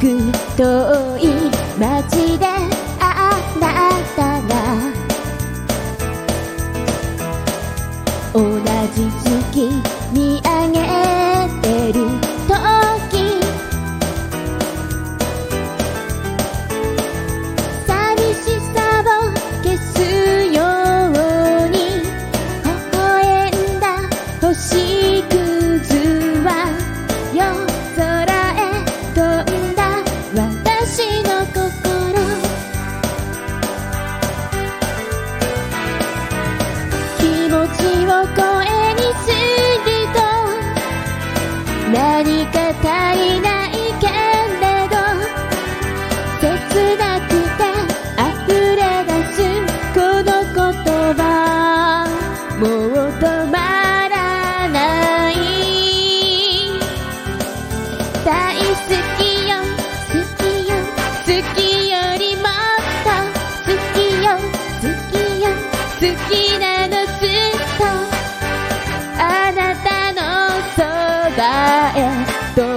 く遠い街であなたが。同じ月見上げ何か end. The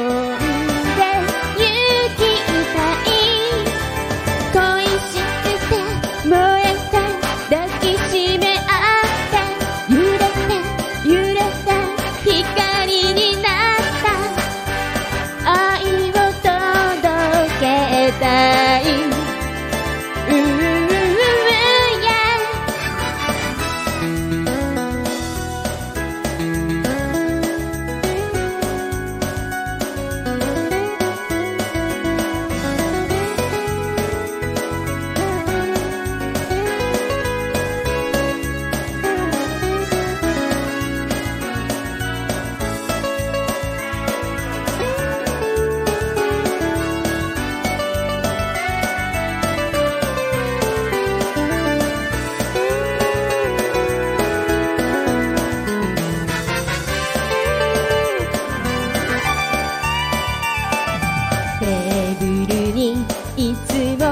いつも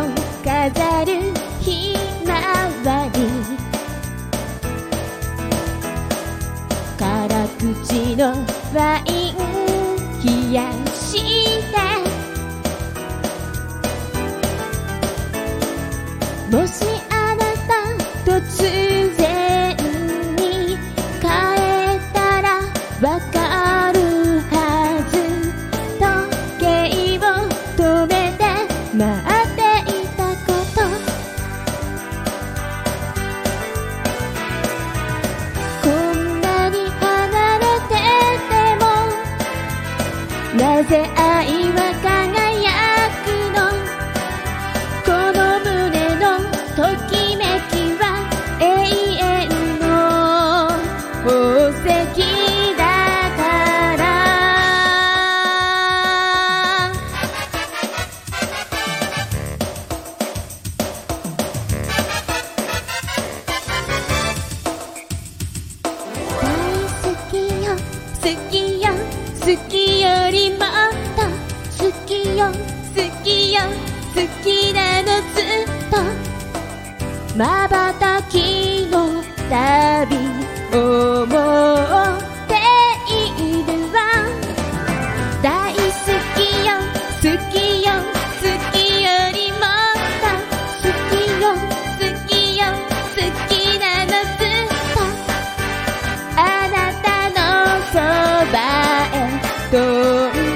飾るひまわり。辛口のワイン冷やして。もし那。きよ。好きよりもっと好きよ。好きよ。好きなのずっと。まばたきの等